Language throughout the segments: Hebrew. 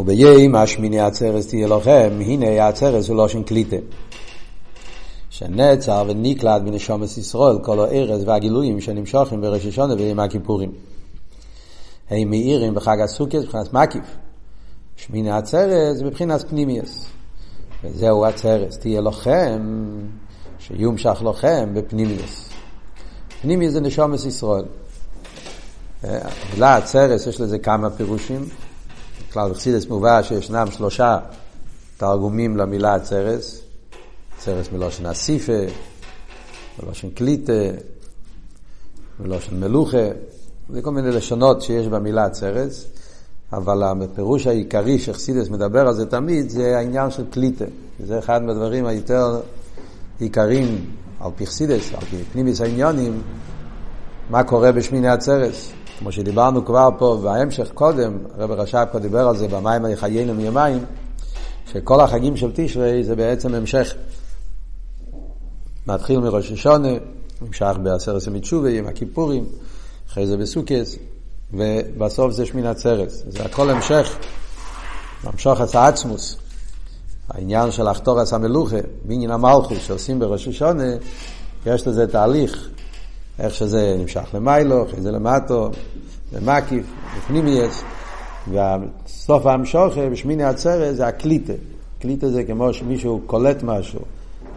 וביום השמיני עצרס תהיה לכם, הנה העצרס הוא לושן קליטה. שנצר ונקלט בנשומת ישראל כל הארז והגילויים שנמשכים בראש השונה בימי הכיפורים. הם מאירים בחג הסוכס מבחינת מקיף. שמיני עצרת זה מבחינת פנימיוס. וזהו עצרת, תהיה לוחם, שיומשך לוחם בפנימיוס. פנימיוס זה נשומת ישראל. המילה עצרת יש לזה כמה פירושים. כלל בחסידס מובא שישנם שלושה תרגומים למילה עצרת. עצרת מלושן אסיפה, מלושן קליטה, מלושן מלוכה. זה כל מיני לשונות שיש במילה עצרת. אבל הפירוש העיקרי שחסידס מדבר על זה תמיד זה העניין של קליטה. זה אחד מהדברים היותר עיקריים על פי חסידס, על פי פנימיס העניונים, מה קורה בשמיני עצרס. כמו שדיברנו כבר פה בהמשך קודם, רב רש"ב כבר דיבר על זה במים חיינו מיומיים, שכל החגים של תשרי זה בעצם המשך. מתחיל מראש השונה, נמשך בעשרת המצ'ובה, עם הכיפורים, אחרי זה בסוכס, ובסוף זה שמינת צרס. זה הכל המשך, למשוך את העצמוס. העניין של לחתור את המלוכה, בעניין המלכוס שעושים בראש השונה, יש לזה תהליך, איך שזה נמשך למיילו, אחרי זה למטו, למקיף, לפנימייס, וסוף ההמשוכה בשמיני עצרת זה הקליטה. קליטה זה כמו שמישהו קולט משהו,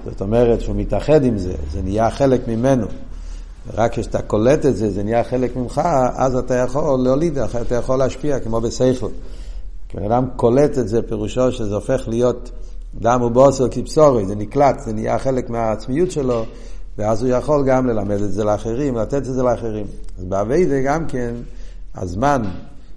זאת אומרת שהוא מתאחד עם זה, זה נהיה חלק ממנו. רק כשאתה קולט את זה, זה נהיה חלק ממך, אז אתה יכול להוליד, אתה יכול להשפיע, כמו בשכל. כשבן אדם קולט את זה, פירושו שזה הופך להיות דם ובוסר כבשורי, זה נקלט, זה נהיה חלק מהעצמיות שלו, ואז הוא יכול גם ללמד את זה לאחרים, לתת את זה לאחרים. אז באביידה גם כן, הזמן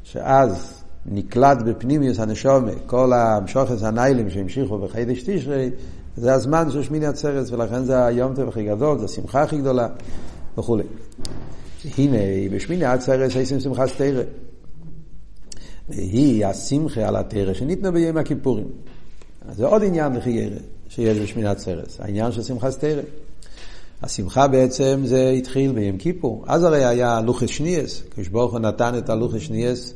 שאז נקלט בפנימיוס הנשומה, כל המשוכס הניילים שהמשיכו בחידש תשרי, זה הזמן של שמיני עצרת, ולכן זה היום טוב הכי גדול, זה השמחה הכי גדולה. וכולי. הנה, בשמיני עצרת שעושים שמחה סתירה. והיא השמחה על התרא שניתנה ביום הכיפורים. אז זה עוד עניין לחיירה שיש בשמיני עצרת, העניין של שמחה סתירה. השמחה בעצם זה התחיל ביום כיפור. אז הרי היה לוחס שניאס, כשברוך הוא נתן את הלוחס שניאס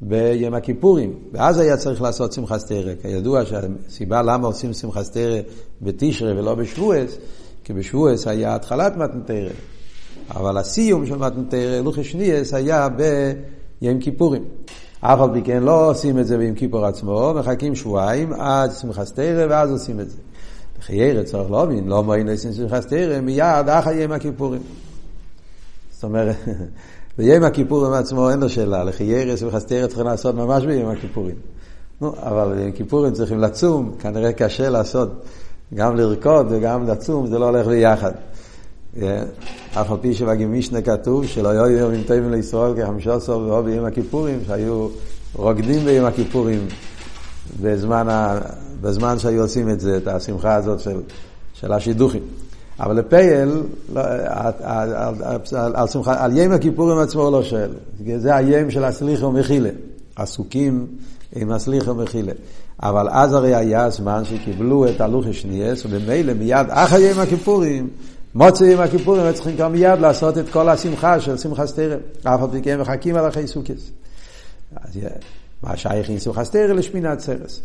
ביום הכיפורים, ואז היה צריך לעשות שמחה סתירה. כידוע שהסיבה למה עושים שמחה סתירה בתשרי ולא בשבועס, כי בשבועס היה התחלת מתנתרא. אבל הסיום של מתנתר לוחש שניאס היה ביום כיפורים. אף על פי כן לא עושים את זה ביום כיפור עצמו, מחכים שבועיים עד שמחת תרא ואז עושים את זה. בחיירה צריך להבין, לא מועין עושים שמחת תרא מיד אחרי יום הכיפורים. זאת אומרת, ביום הכיפורים עצמו אין לו שאלה, לחיירה שמחת תרא צריכים לעשות ממש ביום הכיפורים. נו, אבל ביום כיפורים צריכים לצום, כנראה קשה לעשות, גם לרקוד וגם לצום, זה לא הולך ביחד. אף על פי שבגימישנה כתוב שלא היו יום טובים לישראל כחמישה עשר ואו ביום הכיפורים, שהיו רוקדים ביום הכיפורים בזמן. בזמן שהיו עושים את זה, את השמחה הזאת של, של השידוכים. אבל לפייל, לא, על, על, על, שמחה, על יום הכיפורים עצמו לא שואל. זה היום של הסליחה ומחילה. עסוקים עם הסליחה ומחילה. אבל אז הרי היה זמן שקיבלו את הלוך השניאס, וממילא מיד אחרי יום הכיפורים מוצא עם הכיפורים, צריכים גם מיד לעשות את כל השמחה של שמחה סתירה. אף על פי כן מחכים על אחרי סוכס. מה שייך עם שמחה סתירה לשמינת סרס.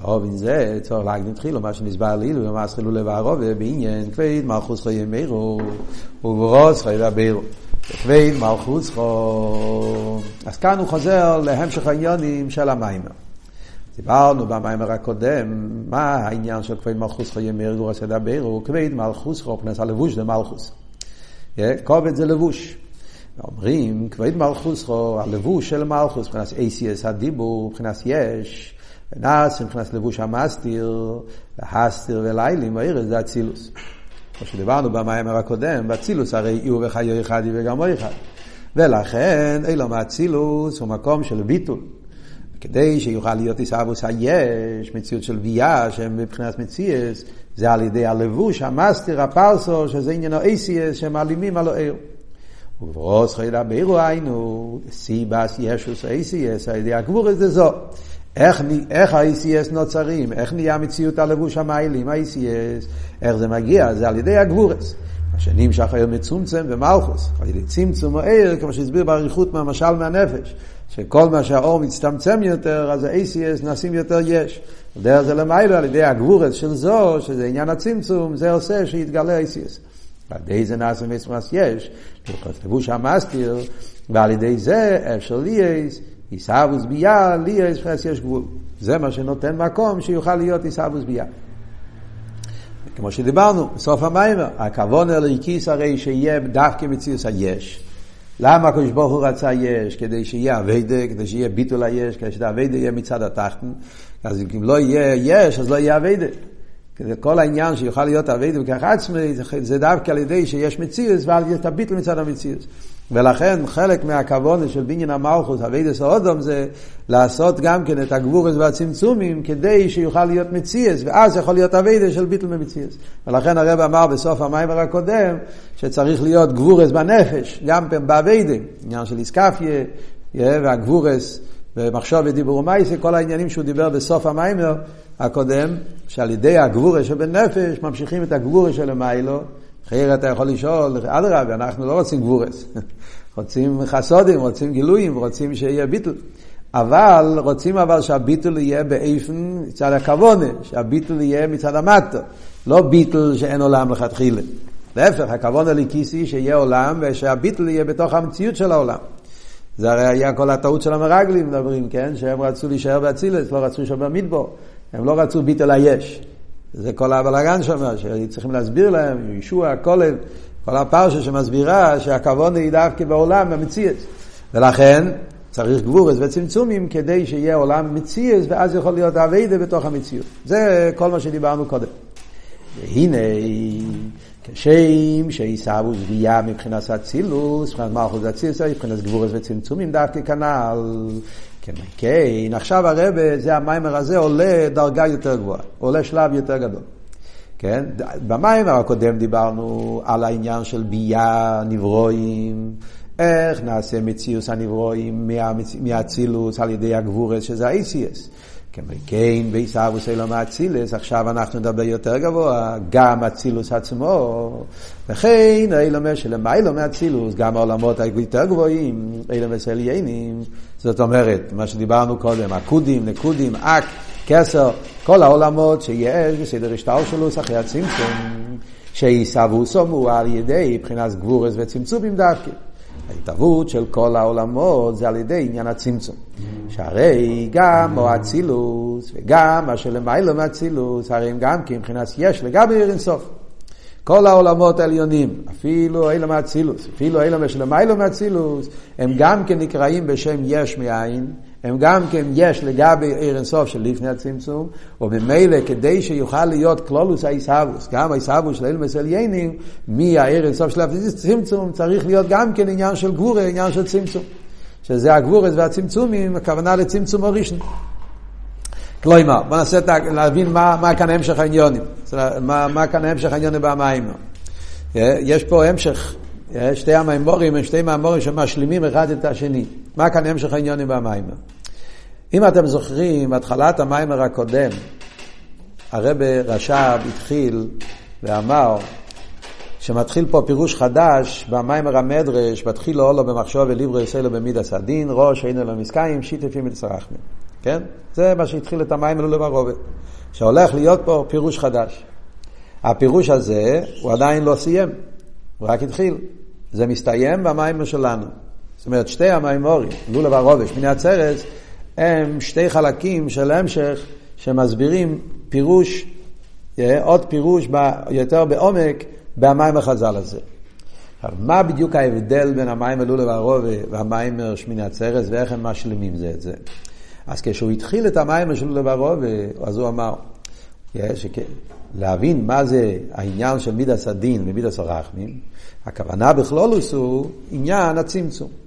לא בין זה, צורך להגדים תחילו, מה שנסבר לי, ומה שחילו לבערו, ובעניין כבד מלכוס חיי מירו, וברוס חיי דבירו. כבד מלכוס חו. אז כאן הוא חוזר להמשך העניונים של המיימר. דיברנו במיימר הקודם, מה העניין של כבד מלכוס חיי מארגור הסדר הוא כבד מלכוס חו, פנס הלבוש זה מלכוס. כובד זה לבוש. אומרים, כבד מלכוס חו, הלבוש של מלכוס, מבחינת ACS הדיבור, מבחינת יש, ונס, מבחינת לבוש המסתיר, והסתיר וליילים, והארץ זה אצילוס. כמו שדיברנו במיימר הקודם, באצילוס הרי יהיו וחיו אחד וגם אחד. ולכן אילום האצילוס הוא מקום של ביטול. כדי שיוכל להיות עיסאוווס היש, מציאות של ביה, שהם מבחינת מציאס, זה על ידי הלבוש, המאסטר, הפרסו, שזה עניין האייסיאס, שהם מעלימים על העיר. וברוס חיידה בירו היינו, סיבס ישוס אייסיאס, על ידי הגבורס זה זו. איך, איך ה-ACS נוצרים, איך נהיה מציאות הלבוש המיילים, ה-ACS, איך זה מגיע, זה על ידי הגבורס. השני שחר היום מצומצם ומלכוס, על ידי צמצום או עיר, כמו שהסביר באריכות מהמשל מהנפש, שכל מה שהאור מצטמצם יותר, אז ה-ACS נעשים יותר יש. דרך זה למיילו, על ידי הגבורס של זו, שזה עניין הצמצום, זה עושה שיתגלה ACS. על ידי זה נעשה מצווס יש, לבוש המסתיר, ועל ידי זה אפשר ליאס, עיסאוווס ביה, ליאס חס יש גבול. זה מה שנותן מקום שיוכל להיות עיסאוווס ביה. כמו שדיברנו, בסוף המאמר, הכוונה האלוקית הרי שיהיה דווקא מציאות היש. למה הקדוש ברוך הוא רצה יש? כדי שיהיה עבודה, כדי שיהיה ביטול היש, כדי שהעבודה יהיה מצד התחתון. אז אם לא יהיה יש, אז לא יהיה עבודה. כל העניין שיוכל להיות עבודה וכך עצמי, זה דווקא על ידי שיש מציאות, ועל ידי הביטול מצד המציאות. ולכן חלק מהכוונה של בניין המלכות, עבודת האדם, זה לעשות גם כן את הגבורות והצמצומים כדי שיוכל להיות מציאות, ואז יכול להיות עבודת של ביטול ממציאות. ולכן הרב אמר בסוף המיימר הקודם, שצריך להיות גבורס בנפש, גם כן באביידה, עניין של איסקפיה, והגבורס ומחשוב ודיבור ומייסה, כל העניינים שהוא דיבר בסוף המיימר הקודם, שעל ידי הגבורס שבנפש ממשיכים את הגבורס של המיילו, אחרת אתה יכול לשאול, אדרבה, אנחנו לא רוצים גבורס. רוצים חסודים, רוצים גילויים, רוצים שיהיה ביטל. אבל רוצים אבל שהביטול יהיה באיפן מצד הכוונה, שהביטול יהיה מצד המטה. לא ביטול שאין עולם לכתחילה. להפך, הכוונה לכיסי שיהיה עולם ושהביטול יהיה בתוך המציאות של העולם. זה הרי היה כל הטעות של המרגלים מדברים, כן? שהם רצו להישאר באצילס, לא רצו שם במדבור. הם לא רצו ביטול היש. זה כל הבלאגן שם, שצריכים להסביר להם, ישוע, כולל, כל הפרשה שמסבירה שהכבוד היא דווקא בעולם, במציאות. ולכן צריך גבורס וצמצומים כדי שיהיה עולם מציאות, ואז יכול להיות אביידה בתוך המציאות. זה כל מה שדיברנו קודם. והנה, כשם שעיסאוו זבייה מבחינת אצילוס, מבחינת מלכות אצילוס, מבחינת גבורס וצמצומים, דווקא כנ"ל. כן, כן, עכשיו הרבה, זה המיימר הזה עולה דרגה יותר גבוהה, עולה שלב יותר גדול. כן? במיימר הקודם דיברנו על העניין של ביה נברואים, איך נעשה מציאוס הנברואים מהאצילוס על ידי הגבורס, שזה ה-ACS. כן, בעיסאוויס אילום האצילס, עכשיו אנחנו נדבר יותר גבוה, גם אצילוס עצמו, וכן אילום שלמיילום מאצילוס, גם העולמות היותר גבוהים, אילום עליינים, זאת אומרת, מה שדיברנו קודם, עקודים, נקודים, אק, כסר, כל העולמות שיש בסדר השטר שלו, אחרי הצמצום, שעיסאוו סומו על ידי מבחינת גבורס וצמצומים דווקא. ההתהוות של כל העולמות זה על ידי עניין הצמצום. שהרי גם או אצילוס וגם מה שלמיילא מאצילוס, הרי הם גם כי מבחינת יש לגבי עיר אינסוף. כל העולמות העליונים, אפילו אלה מאצילוס, אפילו אלה שלמיילא מאצילוס, הם גם כן נקראים בשם יש מאין, הם גם כן יש לגבי עיר אינסוף של לפני הצמצום, וממילא כדי שיוכל להיות כלולוס העיסאוווס, גם העיסאוווס של אילמס עליינים, מהעיר אינסוף של הצמצום, צריך להיות גם כן עניין של גבורה, עניין של צמצום. שזה הגבורס והצמצומים, הכוונה לצמצום הראשון. כלומר, בוא ננסה להבין מה, מה כאן המשך העניונים, מה, מה כאן המשך העניונים במים. יש פה המשך, שתי המימורים הם שתי מימורים שמשלימים אחד את השני. מה כאן המשך העניונים במים? אם אתם זוכרים, בהתחלת המיימר הקודם, הרב רש"ב התחיל ואמר שמתחיל פה פירוש חדש במיימר המדרש, בתחיל לו לו במחשוב וליברו יסלו במידס הדין, ראש אינו למסקיים, שיטפי מצרחנו. כן? זה מה שהתחיל את המיימר לולו ברובת. שהולך להיות פה פירוש חדש. הפירוש הזה, הוא עדיין לא סיים, הוא רק התחיל. זה מסתיים במיימר שלנו. זאת אומרת, שתי המיימורים, לולו והרובה, שמיני עצרס, הם שתי חלקים של המשך שמסבירים פירוש, אה, עוד פירוש יותר בעומק במים החז"ל הזה. עכשיו, מה בדיוק ההבדל בין המים הלולה והרובה והמים שמיני עצרס ואיך הם משלימים זה את זה? אז כשהוא התחיל את המים של לולה והרובה, אז הוא אמר, שכן, להבין מה זה העניין של מידס הדין ומידס הרחמים, הכוונה בכלולוס הוא עניין הצמצום.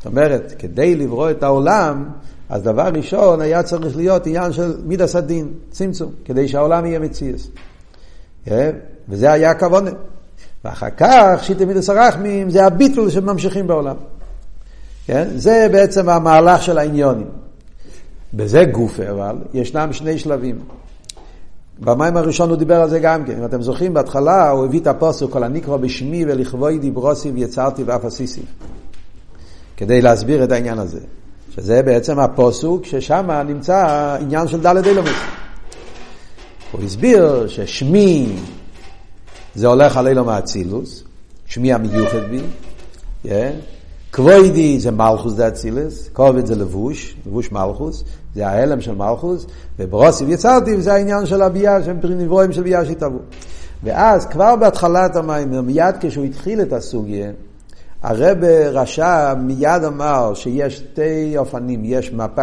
זאת אומרת, כדי לברוא את העולם, אז דבר ראשון היה צריך להיות עניין של מידס הדין, צמצום, כדי שהעולם יהיה מציאס. וזה היה הכוונה. ואחר כך, שיטה מידס הרחמים, זה הביטול שממשיכים בעולם. כן? זה בעצם המהלך של העניונים. בזה גופה אבל, ישנם שני שלבים. במים הראשון הוא דיבר על זה גם כן. אם אתם זוכרים, בהתחלה הוא הביא את הפוסק, כל הנקרא בשמי ולכבוי דיברוסי ויצרתי ואף עשיסי. כדי להסביר את העניין הזה. שזה בעצם הפוסוק ששם נמצא העניין של דלת אילומס. הוא הסביר ששמי זה הולך על אילום האצילוס, שמי המיוחד בי, yeah. כבוידי זה מלכוס דה אצילס, כובד זה לבוש, לבוש מלכוס, זה ההלם של מלכוס, וברוסיב יצרתי, זה העניין של הביאה, שהם נברואים של ביאה שהתאבו. ואז כבר בהתחלת המים, מיד כשהוא התחיל את הסוגיה, הרב רשע מיד אמר שיש שתי אופנים, יש מפה,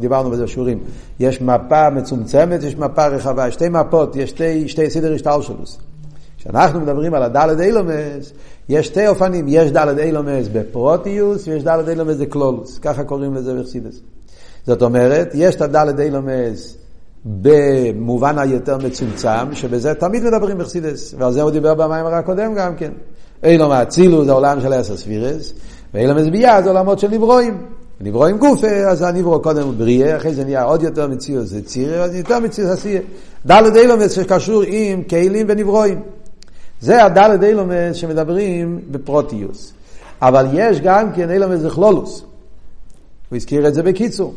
דיברנו בזה שיעורים, יש מפה מצומצמת, יש מפה רחבה, שתי מפות, יש שתי, שתי סדר השטל שלו. כשאנחנו מדברים על הדלת אילומס, יש שתי אופנים, יש דלת אילומס בפרוטיוס ויש דלת אילומס בקלולוס, ככה קוראים לזה בחסידס. זאת אומרת, יש את הדלת אילומס במובן היותר מצומצם, שבזה תמיד מדברים בחסידס, ועל זה הוא דיבר במיימר הקודם גם כן. אילום האצילוס זה העולם של עשר ספירס, ואילום הזבייה זה עולמות של נברואים. נברואים גופה, אז הנברו קודם הוא בריאה, אחרי זה נהיה עוד יותר מציאות, זה צירה, אז יותר מציאות עשייה. דלת אילומס שקשור עם כלים ונברואים. זה הדלת אילומס שמדברים בפרוטיוס. אבל יש גם כן אילומס בכלולוס. הוא הזכיר את זה בקיצור.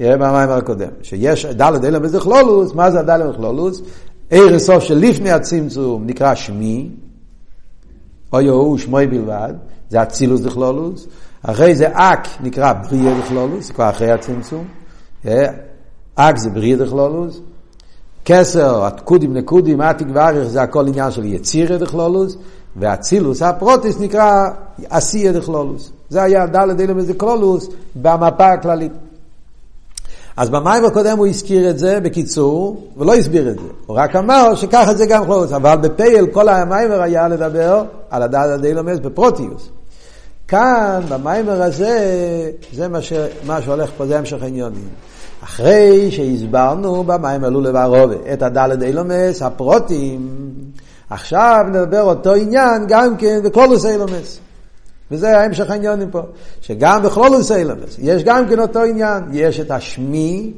יהיה במים הקודם. שיש דלת אילומס בכלולוס, מה זה הדלת בכלולוס? עיר הסוף של לפני הצמצום נקרא שמי, אוי הוא שמוי בלבד, זה אצילוס דכלולוס, אחרי זה אק נקרא בריאה דכלולוס, כבר אחרי הצמצום, אק זה בריאה דכלולוס, כסר, התקודים נקודים, עתיק ואריך, זה הכל עניין של יצירה דכלולוס, והצילוס, הפרוטיס נקרא עשייה דכלולוס. זה היה דלת אילם דכלולוס במפה הכללית. אז במים הקודם הוא הזכיר את זה בקיצור, ולא הסביר את זה. הוא רק אמר שככה זה גם חלוץ. אבל בפייל כל המיימר היה לדבר על הדעת הדיילומס בפרוטיוס. כאן, במיימר הזה, זה מה, ש... מה שהולך פה, זה המשך העניונים. אחרי שהסברנו במיימר לולו והרובה את הדלת אילומס, הפרוטים, עכשיו נדבר אותו עניין גם כן בקולוס אילומס. וזה ההמשך העניונים פה, שגם בכלולוס אילמס, יש גם כן אותו עניין, יש את השמי,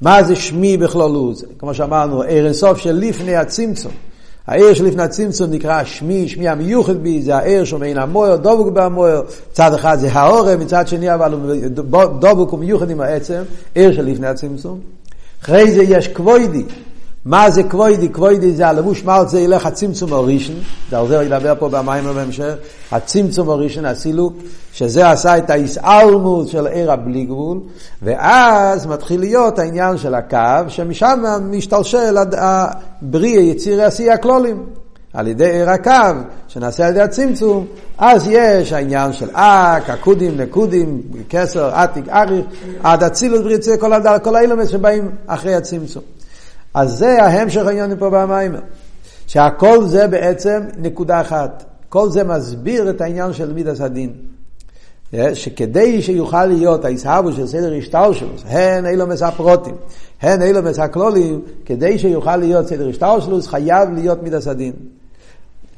מה זה שמי בכלולוס? כמו שאמרנו, ער אינסוף של לפני הצמצום. הער של לפני הצמצום נקרא שמי, שמי המיוחד בי, זה הער שמעין המויר, דבוק במויר, מצד אחד זה העורם, מצד שני אבל הוא דבוק ומיוחד עם העצם, ער של לפני הצמצום. אחרי זה יש כבוידי, מה זה כבוידי? כבוידי זה הלבוש זה ילך הצמצום הראשון, זה הוא ידבר פה במים בהמשך, הצמצום הראשון, הסילוק, שזה עשה את האיסאלמוס של עיר הבלי גבול, ואז מתחיל להיות העניין של הקו, שמשם משתלשל הבריא, יצירי עשייה הכלולים. על ידי עיר הקו, שנעשה על ידי הצמצום, אז יש העניין של אק, עקודים, נקודים, כסר, עתיק, אריך, עד אצילות בריצה, כל, כל האילומס שבאים אחרי הצמצום. אז זה ההמשך העניין פה במיימר. שהכל זה בעצם נקודה אחת. כל זה מסביר את העניין של מידס הדין. שכדי שיוכל להיות ההסהבו של סדר השטר שלו, הן אילומס הפרוטים, הן אילומס הכלולים, כדי שיוכל להיות סדר השטר שלו, חייב להיות מידס הדין.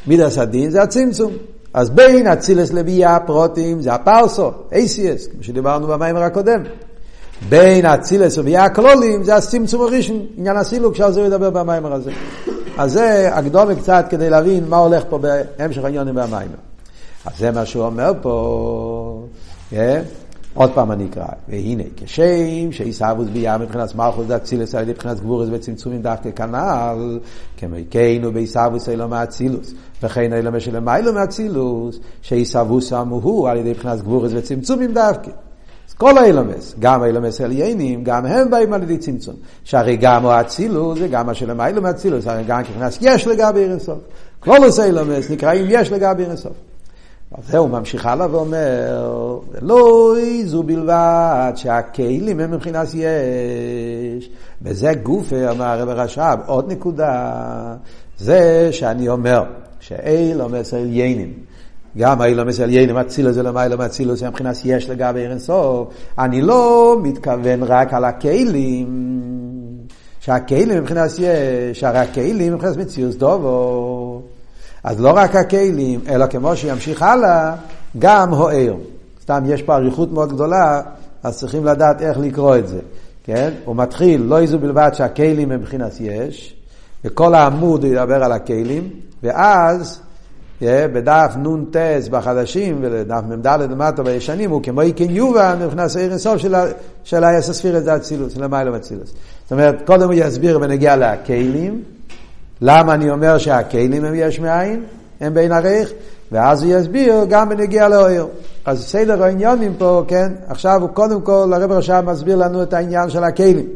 מידס הדין זה הצמצום. אז בין אצילס לביאה הפרוטים זה הפרסו, ACS, כמו שדיברנו במיימר הקודם. בין אצילס וביאה הכלולים זה הצמצום הראשון, עניין הסילוק, שעל זה הוא ידבר במיימר הזה. אז זה הקדומה קצת כדי להבין מה הולך פה בהמשך העניונים במיימר. אז זה מה שהוא אומר פה. Yeah. עוד פעם אני אקרא, והנה, כשם שעיסאוווס ביאה מבחינת מלכוס דאצילוס על ידי מבחינת גבורס וצמצומים דווקא כנ"ל, כמקיינו בעיסאוווס אלו מאצילוס, וכן אלו משלמיילו מאצילוס, שעיסאוווס הוא על ידי מבחינת גבורס וצמצומים דווקא. כל האילומס, גם האילומס עליינים, גם הם באים על ידי צמצום. שהרי גם הוא אצילוס, זה גם מה שלמיילו מאצילוס, הרי גם ככנס יש לגבי אירסוף. כלולוס האילומס נקראים יש לגבי אירסוף. אז זהו, ממשיך הלאה ואומר, לא זו בלבד שהכלים הם מבחינת יש. וזה גופה, אמר הרב הרש"ב, עוד נקודה, זה שאני אומר שאילומס עליינים. גם האילומס עליינים, אצילוס זה למה אילומס אצילוס, זה מבחינת יש לגבי אין סוף. אני לא מתכוון רק על הכלים, שהכלים מבחינת יש, הרי הכלים מבחינת מציאוס דובו. אז לא רק הכלים, אלא כמו שימשיך הלאה, גם הוער. סתם יש פה אריכות מאוד גדולה, אז צריכים לדעת איך לקרוא את זה. כן? הוא מתחיל, לא איזו בלבד שהכלים מבחינת יש, וכל העמוד הוא ידבר על הכלים, ואז בדף נ"ט בחדשים ובדף מ"ד למטה בישנים הוא כמו איקן יובה מבחינת סעיר אינסוף של, של היסספירת זה אצילוס, של המיילום אצילוס. זאת אומרת, קודם הוא יסביר בנגיע לכלים, למה אני אומר שהכלים הם יש מאין, הם בין עריך, ואז הוא יסביר גם בנגיע לאויר. אז סדר העניונים פה, כן, עכשיו הוא קודם כל, הרב רשם מסביר לנו את העניין של הכלים.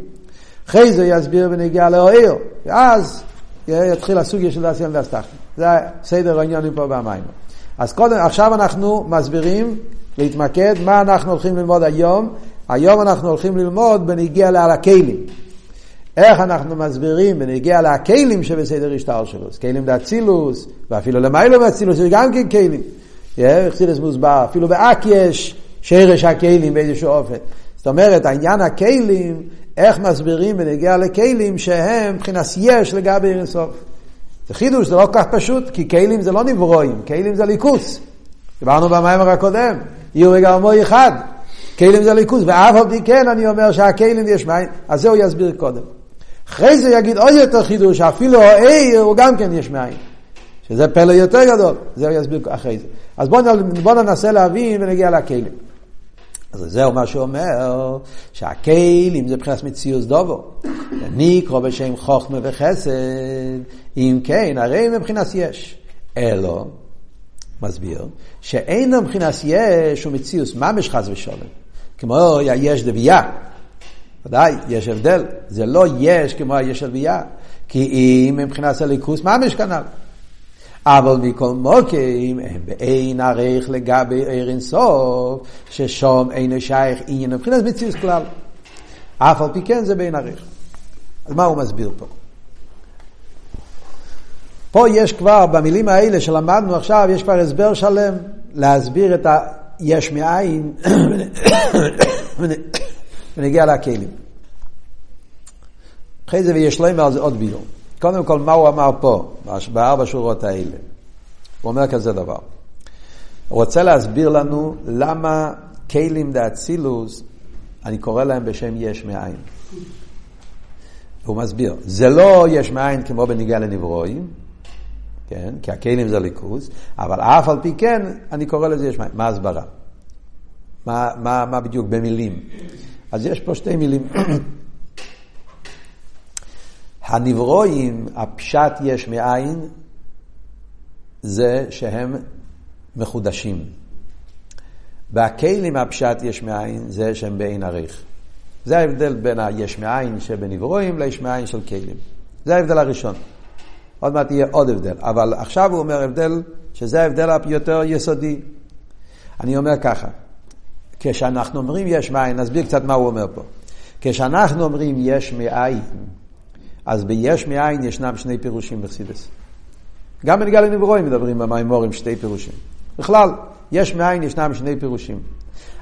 אחרי זה יסביר בנגיע לאויר, ואז יתחיל הסוגיה של דעשיין והסתכלים. זה סדר העניינים פה במים. אז קודם, עכשיו אנחנו מסבירים, להתמקד, מה אנחנו הולכים ללמוד היום. היום אנחנו הולכים ללמוד בנגיע לעל הכלים. איך אנחנו מסבירים בנגיע לכלים שבסדר השטר שלו. כלים דאצילוס, ואפילו למיילו מאצילוס, יש גם כן כלים. אכסילס מוסבר, אפילו באק יש שרש הכלים באיזשהו אופן. זאת אומרת, העניין הכלים, איך מסבירים בנגיע לכלים שהם מבחינת יש לגבי אינסוף. זה חידוש, זה לא כל כך פשוט, כי כלים זה לא נברואים, כלים זה ליכוס. דיברנו במיימר הקודם, יהיו רגע המוי אחד. כלים זה ליכוס, ואף על כן אני אומר שהכלים יש מים, אז זה הוא יסביר קודם. אחרי זה יגיד עוד יותר חידוש, אפילו העיר הוא גם כן יש מים. שזה פלא יותר גדול, זה הוא יסביר אחרי זה. אז בואו בוא ננסה להבין ונגיע לכלים. אז זהו מה שהוא אומר, שהכלים זה מבחינת מציאוס דובו. נקרא בשם חוכמה וחסד, אם כן, הרי מבחינת יש. אלו, מסביר, שאין מבחינת יש הוא מציאוס ממש חס ושלום. כמו יש דבייה. ודאי, יש הבדל. זה לא יש כמו היש הלוויה. כי אם מבחינת הליכוס ממש כנ"ל. אבל מכל מוקים הם באין ערך לגבי עיר אינסוף, ששום אין שייך עניין מבחינת מציאות כלל. אף על פי כן זה באין ערך. אז מה הוא מסביר פה? פה יש כבר, במילים האלה שלמדנו עכשיו, יש כבר הסבר שלם להסביר את היש מאין ונגיע לכלים. אחרי זה ויש להם על זה עוד ביור. קודם כל, מה הוא אמר פה, בארבע שורות האלה? הוא אומר כזה דבר. הוא רוצה להסביר לנו למה כלים דאצילוס, אני קורא להם בשם יש מאין. הוא מסביר, זה לא יש מאין כמו בניגע לנברואים, כן? כי הכלים זה ליכוז, אבל אף על פי כן, אני קורא לזה יש מאין. מה ההסברה? מה, מה, מה בדיוק במילים? אז יש פה שתי מילים. הנברואים, הפשט יש מאין, זה שהם מחודשים. והכלים הפשט יש מאין זה שהם באין עריך. זה ההבדל בין היש מאין שבנברואים ליש מאין של כלים. זה ההבדל הראשון. עוד מעט יהיה עוד הבדל. אבל עכשיו הוא אומר הבדל, שזה ההבדל היותר יסודי. אני אומר ככה, כשאנחנו אומרים יש מאין, נסביר קצת מה הוא אומר פה. כשאנחנו אומרים יש מאין, אז ביש מאין ישנם שני פירושים בחסידס. גם בנגיעה לנברואים מדברים במימורים שתי פירושים. בכלל, יש מאין ישנם שני פירושים.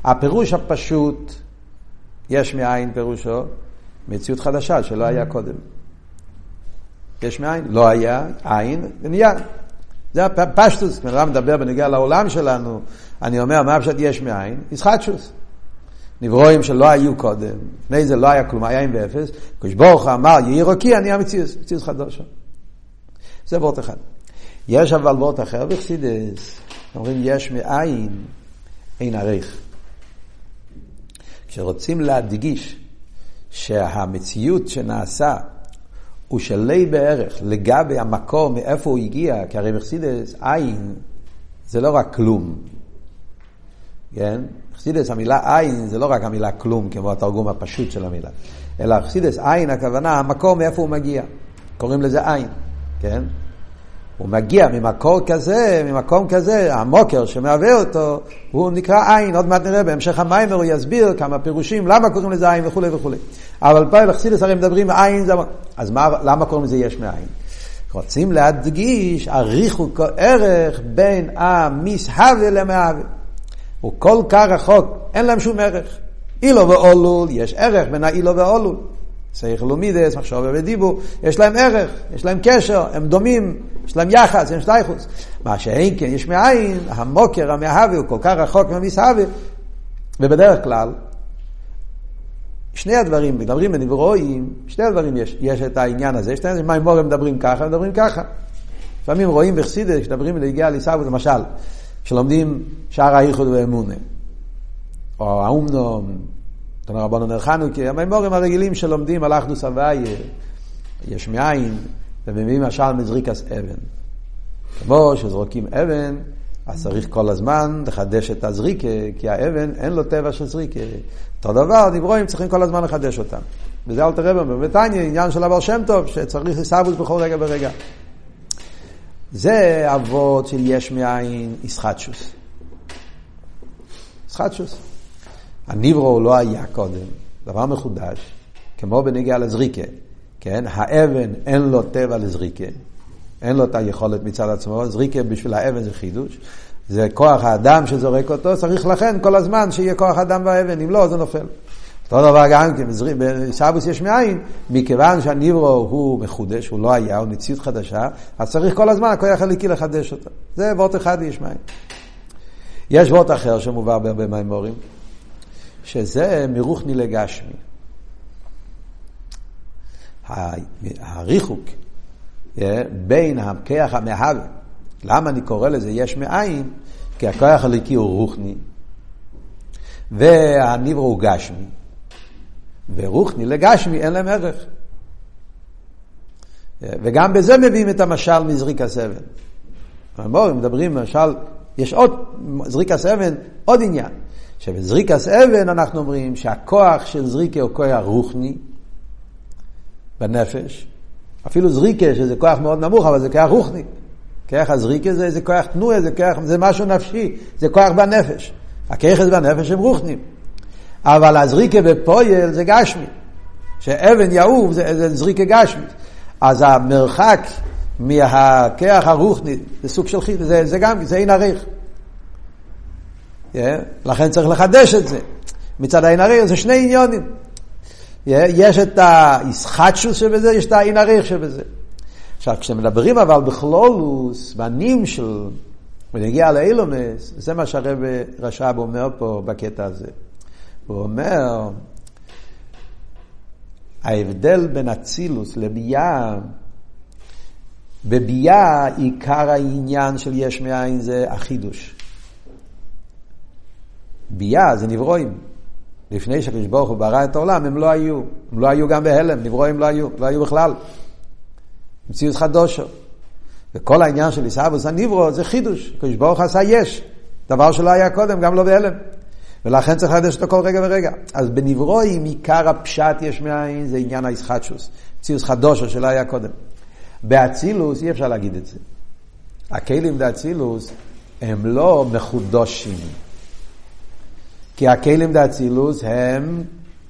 הפירוש הפשוט, יש מאין פירושו, מציאות חדשה שלא היה קודם. יש מאין, לא היה, עין, ונהיה. זה הפשטוס, כשאדם מדבר בנגיעה לעולם שלנו, אני אומר, מה פשוט יש מאין? ישחטשוס. נברואים שלא היו קודם, לפני זה לא היה כלום, היה עם ואפס, קדוש ברוך אמר, יהי רוקי, אני המציאות, מציאות חדושה. זה וורט אחד. יש אבל וורט אחר בחסידס, אומרים יש מאין, אין עריך. כשרוצים להדגיש שהמציאות שנעשה הוא שלי בערך לגבי המקור מאיפה הוא הגיע, כי הרי בחסידס עין זה לא רק כלום, כן? חסידס, המילה עין זה לא רק המילה כלום, כמו התרגום הפשוט של המילה, אלא חסידס עין, הכוונה, המקור מאיפה הוא מגיע. קוראים לזה עין, כן? הוא מגיע ממקור כזה, ממקום כזה, המוקר שמהווה אותו, הוא נקרא עין, עוד מעט נראה בהמשך המיימר, הוא יסביר כמה פירושים, למה קוראים לזה עין וכולי וכולי. אבל פה לחסידס הרי מדברים עין, זה... אז מה, למה קוראים לזה יש מאין? רוצים להדגיש, אריכו ערך בין המסהווה למהווה. הוא כל כך רחוק, אין להם שום ערך. אילו ואולול, יש ערך בין האילו ואולול. שכל ומידס, מחשוב ודיבור, יש להם ערך, יש להם קשר, הם דומים, יש להם יחס, הם שטייחוס. מה שאין כן, יש מאין, המוקר, המאהבה, הוא כל כך רחוק מהמסהבה. ובדרך כלל, שני הדברים, מדברים בנברואים, שני הדברים יש, יש את העניין הזה, שני הדברים, מימורים מדברים ככה, מדברים ככה. לפעמים רואים בחסידת, כשמדברים בנגיעה לעיסאווי, למשל, כשלומדים שער האיחוד ואמונה, או האומנום, תנא רבנו נר חנוכה, המימורים הרגילים שלומדים על אחדוס הוויה, יש מאין, ומביאים משל מזריקס אבן. כמו שזרוקים אבן, אז צריך כל הזמן לחדש את הזריקה, כי האבן אין לו טבע של זריקה. אותו דבר, דיברואים צריכים כל הזמן לחדש אותם. וזה אל תראה בבתניא, עניין של אבר שם טוב, שצריך סבוס בכל רגע ורגע. זה אבות של יש מאין איסחטשוס. איסחטשוס. הניברו לא היה קודם, דבר מחודש, כמו בנגיעה לזריקה. כן? האבן אין לו טבע לזריקה, אין לו את היכולת מצד עצמו, זריקה בשביל האבן זה חידוש. זה כוח האדם שזורק אותו, צריך לכן כל הזמן שיהיה כוח אדם באבן, אם לא זה נופל. אותו דבר גם כן, בסבוס יש מאין, מכיוון שהניברו הוא מחודש, הוא לא היה, הוא מציאות חדשה, אז צריך כל הזמן הכוח הליקי לחדש אותו. זה וורט אחד יש מאין. יש וורט אחר שמובא בהרבה מימורים, שזה מרוחני לגשמי. הריחוק אה, בין הכוח המהווה, למה אני קורא לזה יש מאין? כי הכוח הליקי הוא רוחני, והניברו הוא גשמי, ורוחני לגשמי אין להם ערך. וגם בזה מביאים את המשל מזריק הסבן. המורים מדברים, למשל, יש עוד, זריק הסבן, עוד עניין. שבזריק הסבן אנחנו אומרים שהכוח של זריקה הוא כוח רוחני, בנפש. אפילו זריקה, שזה כוח מאוד נמוך, אבל זה כוח רוחני. כוח הזריקה זה, זה כוח תנועה, זה, זה משהו נפשי, זה כוח בנפש. הכיחס בנפש הם רוחנים. אבל הזריקה בפויל זה גשמי. שאבן יעוף זה, זה זריקה גשמי. אז המרחק מהכיח הרוחני, זה סוג של חיד, זה, זה גם, זה אין עריך. Yeah, לכן צריך לחדש את זה. מצד העין עריך זה שני עניונים. יש את האיסחטשוס שבזה, יש את העין הריח שבזה. עכשיו, כשמדברים אבל בכלולוס, בנים של, ונגיע לאילומס, זה מה שהרב רש"ב אומר פה בקטע הזה. הוא אומר, ההבדל בין אצילוס לביאה, בביאה עיקר העניין של יש מאין זה החידוש. ביאה זה נברואים. לפני שהקדוש ברוך הוא ברא את העולם, הם לא היו. הם לא היו גם בהלם, נברואים לא היו, לא היו בכלל. מציאות חדושו. וכל העניין של עיסאוווס הניברו זה חידוש. הקדוש ברוך עשה יש. דבר שלא היה קודם, גם לא בהלם. ולכן צריך לחדש אותו כל רגע ורגע. אז בנברואים עיקר הפשט יש מאין זה עניין האיסחטשוס. מציאות חדושו שלא היה קודם. באצילוס אי אפשר להגיד את זה. הכלים באצילוס הם לא מחודשים. כי הכלים דאצילוס הם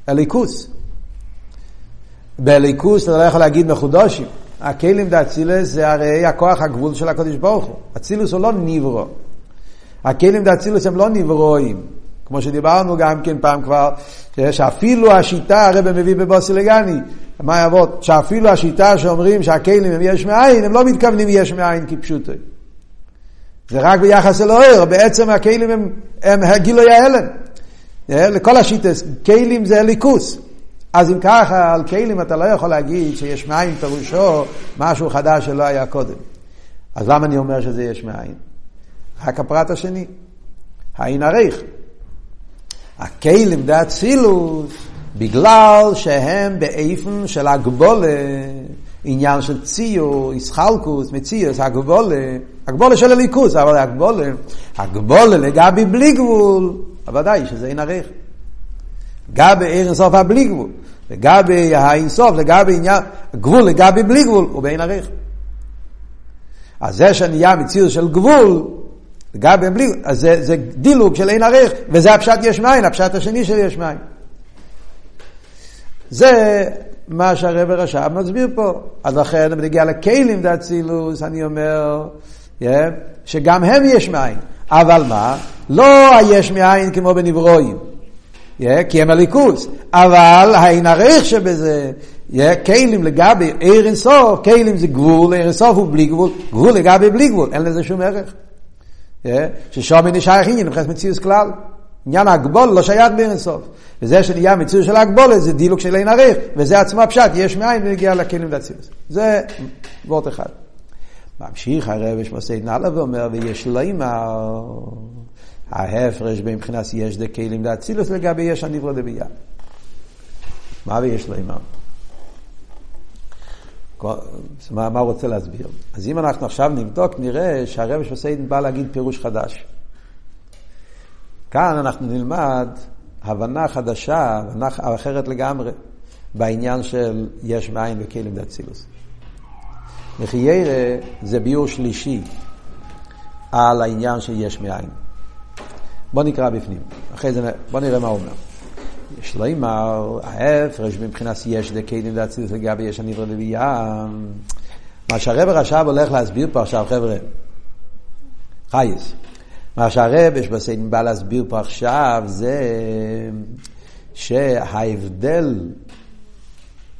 אליקוס. באליקוס אתה לא יכול להגיד מחודשים. הכלים דאצילוס זה הרי הכוח הגבול של הקדוש ברוך הוא. אצילוס הוא לא ניברו. הכלים דאצילוס הם לא נברואים. כמו שדיברנו גם כן פעם כבר, שאפילו השיטה, הרב מביא בבוסי לגני, מה יעבוד? שאפילו השיטה שאומרים שהכלים הם יש מאין, הם לא מתכוונים יש מאין כפשוטו. זה רק ביחס אל האור, בעצם הכלים הם, הם גילוי ההלם. אה, לכל השיטס, כלים זה ליכוס. אז אם ככה, על כלים אתה לא יכול להגיד שיש מאין פירושו משהו חדש שלא היה קודם. אז למה אני אומר שזה יש מאין? רק הפרט השני, האין הריך. הכלים דאצילוס, בגלל שהם באיפן של הגבולה, עניין של ציור, איסחלקוס, מציוס, הגבולה, הגבולה של הליכוס, אבל הגבולה, הגבולה לגבי בלי גבול, ודאי שזה אין ערך. גבי עיר אינסוף הבלי גבול, לגבי האינסוף, לגבי עניין, גבול לגבי בלי גבול, הוא באין ערך. אז זה שנהיה מציאות של גבול, לגבי בלי אז זה, זה דילוג של אין ערך, וזה הפשט יש מים, הפשט השני של יש מים. זה מה שהרב רש"ב מסביר פה. אז לכן, אם נגיע לכלים דאצילוס, אני אומר, yeah, שגם הם יש מים. אבל מה? לא היש מאין כמו בנברואים, yeah, כי הם הליכוס, אבל האין הריח שבזה, yeah, כלים לגבי עיר אינסוף, כלים זה גבול, עיר אינסוף הוא בלי גבול, גבול לגבי בלי גבול, אין לזה שום ערך. Yeah, ששומי נשאר עניין מבחינת מציאות כלל. עניין ההגבול לא שייך באינסוף. וזה שנהיה מציאות של ההגבולת זה דילוג של אין עריך, וזה עצמו הפשט, יש מאין ונגיע לכלים דאצילוס. זה וורט אחד. ממשיך הרב שמוסד נעלה ואומר, ויש לימר, ההפרש בין מבחינת יש דקלים דאצילוס לגבי יש הנברו דבייה. מה ויש לימר? מה, הוא רוצה להסביר? אז אם אנחנו עכשיו נבדוק, נראה שהרב שמוסד בא להגיד פירוש חדש. כאן אנחנו נלמד הבנה חדשה, הבנה אחרת לגמרי, בעניין של יש מאין וכלים דאצילוס. מחיירה זה ביור שלישי על העניין של יש מאין. בוא נקרא בפנים, אחרי זה בוא נראה מה הוא אומר. לו אמר, ההפרש מבחינת יש דקיידים דאצילוס לגבי יש הנברא לביאה. מה שהרב עכשיו הולך להסביר פה עכשיו, חבר'ה, חייס. מה שהרב יש בסיידן בא להסביר פה עכשיו זה שההבדל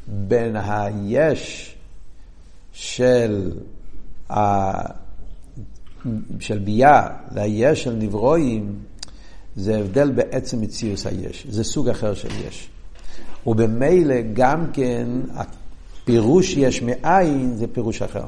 בין היש של, ה... של ביה ליש של נברואים זה הבדל בעצם מציאוס היש, זה סוג אחר של יש. ובמילא גם כן הפירוש יש מאין זה פירוש אחר.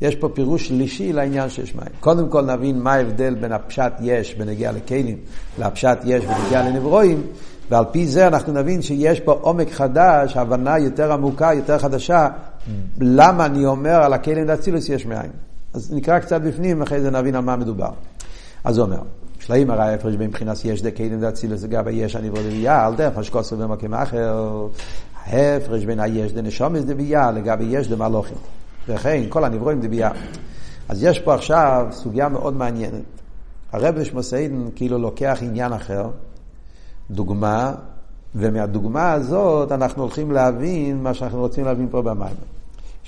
יש פה פירוש שלישי לעניין שיש מים. קודם כל נבין מה ההבדל בין הפשט יש בנגיע לכלים לפשט יש בנגיע לנברואים, ועל פי זה אנחנו נבין שיש פה עומק חדש, הבנה יותר עמוקה, יותר חדשה, למה אני אומר על הכלים דאצילוס יש מאין. אז נקרא קצת בפנים, אחרי זה נבין על מה מדובר. אז הוא אומר, שלאים הרי ההפרש בין מבחינת יש דקלים דאצילוס לגבי יש הנברוא דבייה, על דרך אשקוסו במקום אחר, ההפרש בין היש דנשומס דבייה לגבי יש דמלוכים. וכן כל הנברואים דבייה. אז יש פה עכשיו סוגיה מאוד מעניינת. הרב נשמוסיין כאילו לוקח עניין אחר, דוגמה, ומהדוגמה הזאת אנחנו הולכים להבין מה שאנחנו רוצים להבין פה במים.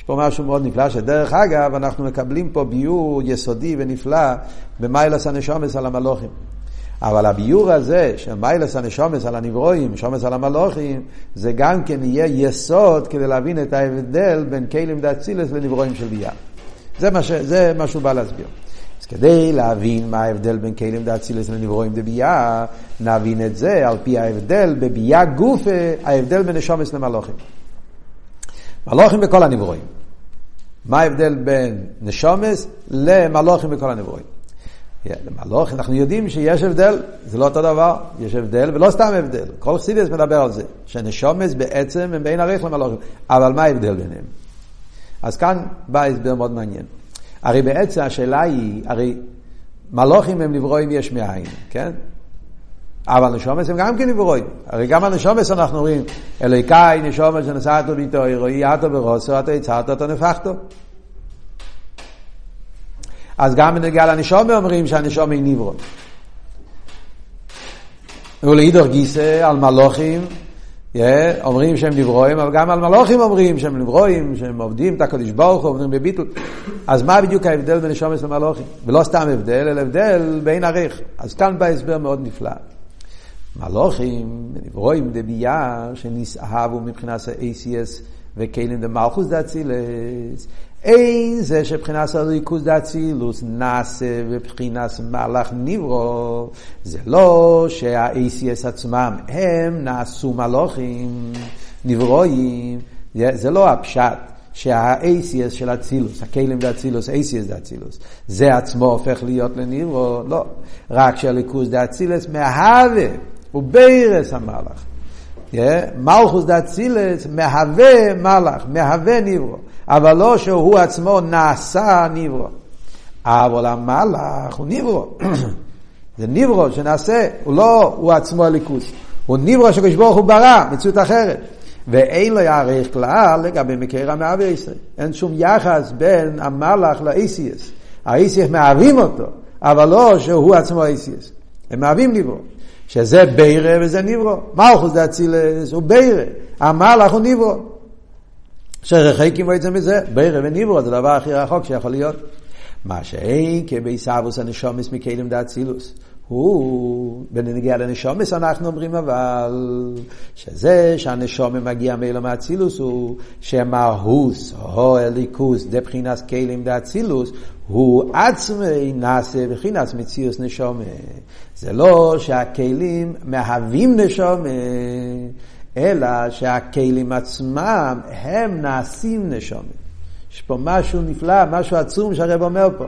פה משהו מאוד נפלא, שדרך אגב אנחנו מקבלים פה ביור יסודי ונפלא במיילס הנשומס על המלוכים. אבל הביור הזה של מיילס הנשומס על הנברואים, נשומס על המלוכים, זה גם כן יהיה יסוד כדי להבין את ההבדל בין כלים דאצילס לנברואים של ביאה. זה מה, ש, זה מה שהוא בא להסביר. אז כדי להבין מה ההבדל בין כלים דאצילס לנברואים דבייה, נבין את זה על פי ההבדל בביאה גופה, ההבדל בין נשומס למלוכים. מלוכים בכל הנברואים. מה ההבדל בין נשומס למלוכים בכל הנברואים? למלוך, אנחנו יודעים שיש הבדל, זה לא אותו דבר, יש הבדל, ולא סתם הבדל. כל חסידס מדבר על זה, שנשומס בעצם הם בין עריך למלוכים. אבל מה ההבדל ביניהם? אז כאן בא הסבר מאוד מעניין. הרי בעצם השאלה היא, הרי מלוכים הם נברואים יש מאין, כן? אבל נשומס הם גם כן נברואים. הרי גם הנשומס אנחנו רואים, אלוהיקאי נשומס שנסעתו ביתו, רואי עתו ברוסו, אתה הצעת אותו נפחתו. אז גם בנגיע לנשומה אומרים שהנשומה היא ניברו. ולעידור גיסא על מלוכים, אומרים שהם נברואים, אבל גם על מלוכים אומרים שהם נברואים, שהם עובדים את הקדוש ברוך הוא, עובדים בביטל. אז מה בדיוק ההבדל בין נשומס למלוכים? ולא סתם הבדל, אלא הבדל בין עריך. אז כאן בא הסבר מאוד נפלא. מלוכים, נברואים דבייה, שנסאהבו מבחינת ה-ACS וכלים דמלכוס דאצילס. אין זה שבחינת הריכוז דאצילוס נעשה בבחינת מהלך ניברו, זה לא שה-ACS עצמם הם נעשו מלוכים נברואים, זה לא הפשט. שה-ACS של אצילוס, הכלים דאצילוס, ACS דאצילוס, זה עצמו הופך להיות לניברו, לא. רק שהליכוז דאצילוס מהווה, הוא בירס המלאך. מלכוס דאצילס מהווה מלאך, מהווה ניברו. אבל לא שהוא עצמו נעשה ניברו. אבל המלאך הוא ניברו. זה ניברו שנעשה, הוא לא הוא עצמו הליכוס. הוא ניברו שקדוש ברוך הוא ברא, מציאות אחרת. ואין יערך כלל לגבי מקרה מהווה ישראל. אין שום יחס בין המלאך לאיסיאס. האיסיאס מהווים אותו, אבל לא שהוא עצמו האיסיאס. הם מהווים ניברו. שזה בירה וזה ניברו. מלכוס זה אצילס, הוא בירה. המלאך הוא ניברו. שרחקים בעצם מזה, בירה וניברו זה הדבר הכי רחוק שיכול להיות. מה שאין כבייסאבוס הנשומס מקדם דאצילוס, הוא, בנגיע לנשומס אנחנו אומרים אבל, שזה שהנשומה מגיע מאילו מאצילוס הוא שמהוס או אליקוס דבחינס כלים דאצילוס הוא עצמי נעשה בחינס מציאוס נשומה. זה לא שהכלים מהווים נשומה, אלא שהכלים עצמם הם נעשים נשומה. יש פה משהו נפלא, משהו עצום שהרב אומר פה.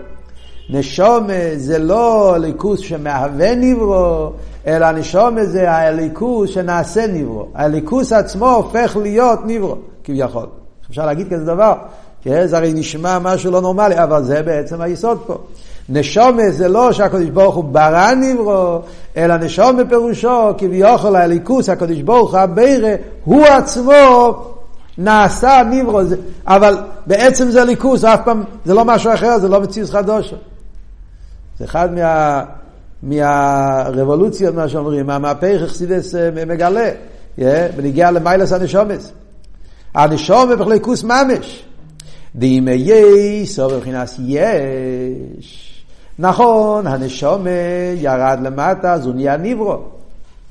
נשומה זה לא הליכוס שמהווה נברו, אלא נשומה זה הליכוס שנעשה נברו. הליכוס עצמו הופך להיות נברו, כביכול. אפשר להגיד כזה דבר, כן? זה הרי נשמע משהו לא נורמלי, אבל זה בעצם היסוד פה. נשומה זה לא שהקדוש ברוך הוא ברא נברו, אלא נשומה פירושו כביכול הליכוס, הקדוש ברוך הוא הבירה, הוא עצמו נעשה נברו, אבל בעצם זה ליכוס, אף פעם, זה לא משהו אחר, זה לא מציאות חדושה. זה אחד מה, מהרבולוציות, מה שאומרים, מהמהפך אכסידס אה, מגלה, בניגיע למיילס הנשומס. הנשומה בכליכוס ממש. דאם יש, או מבחינת יש. נכון, הנשומה ירד למטה, אז הוא נהיה ניברו.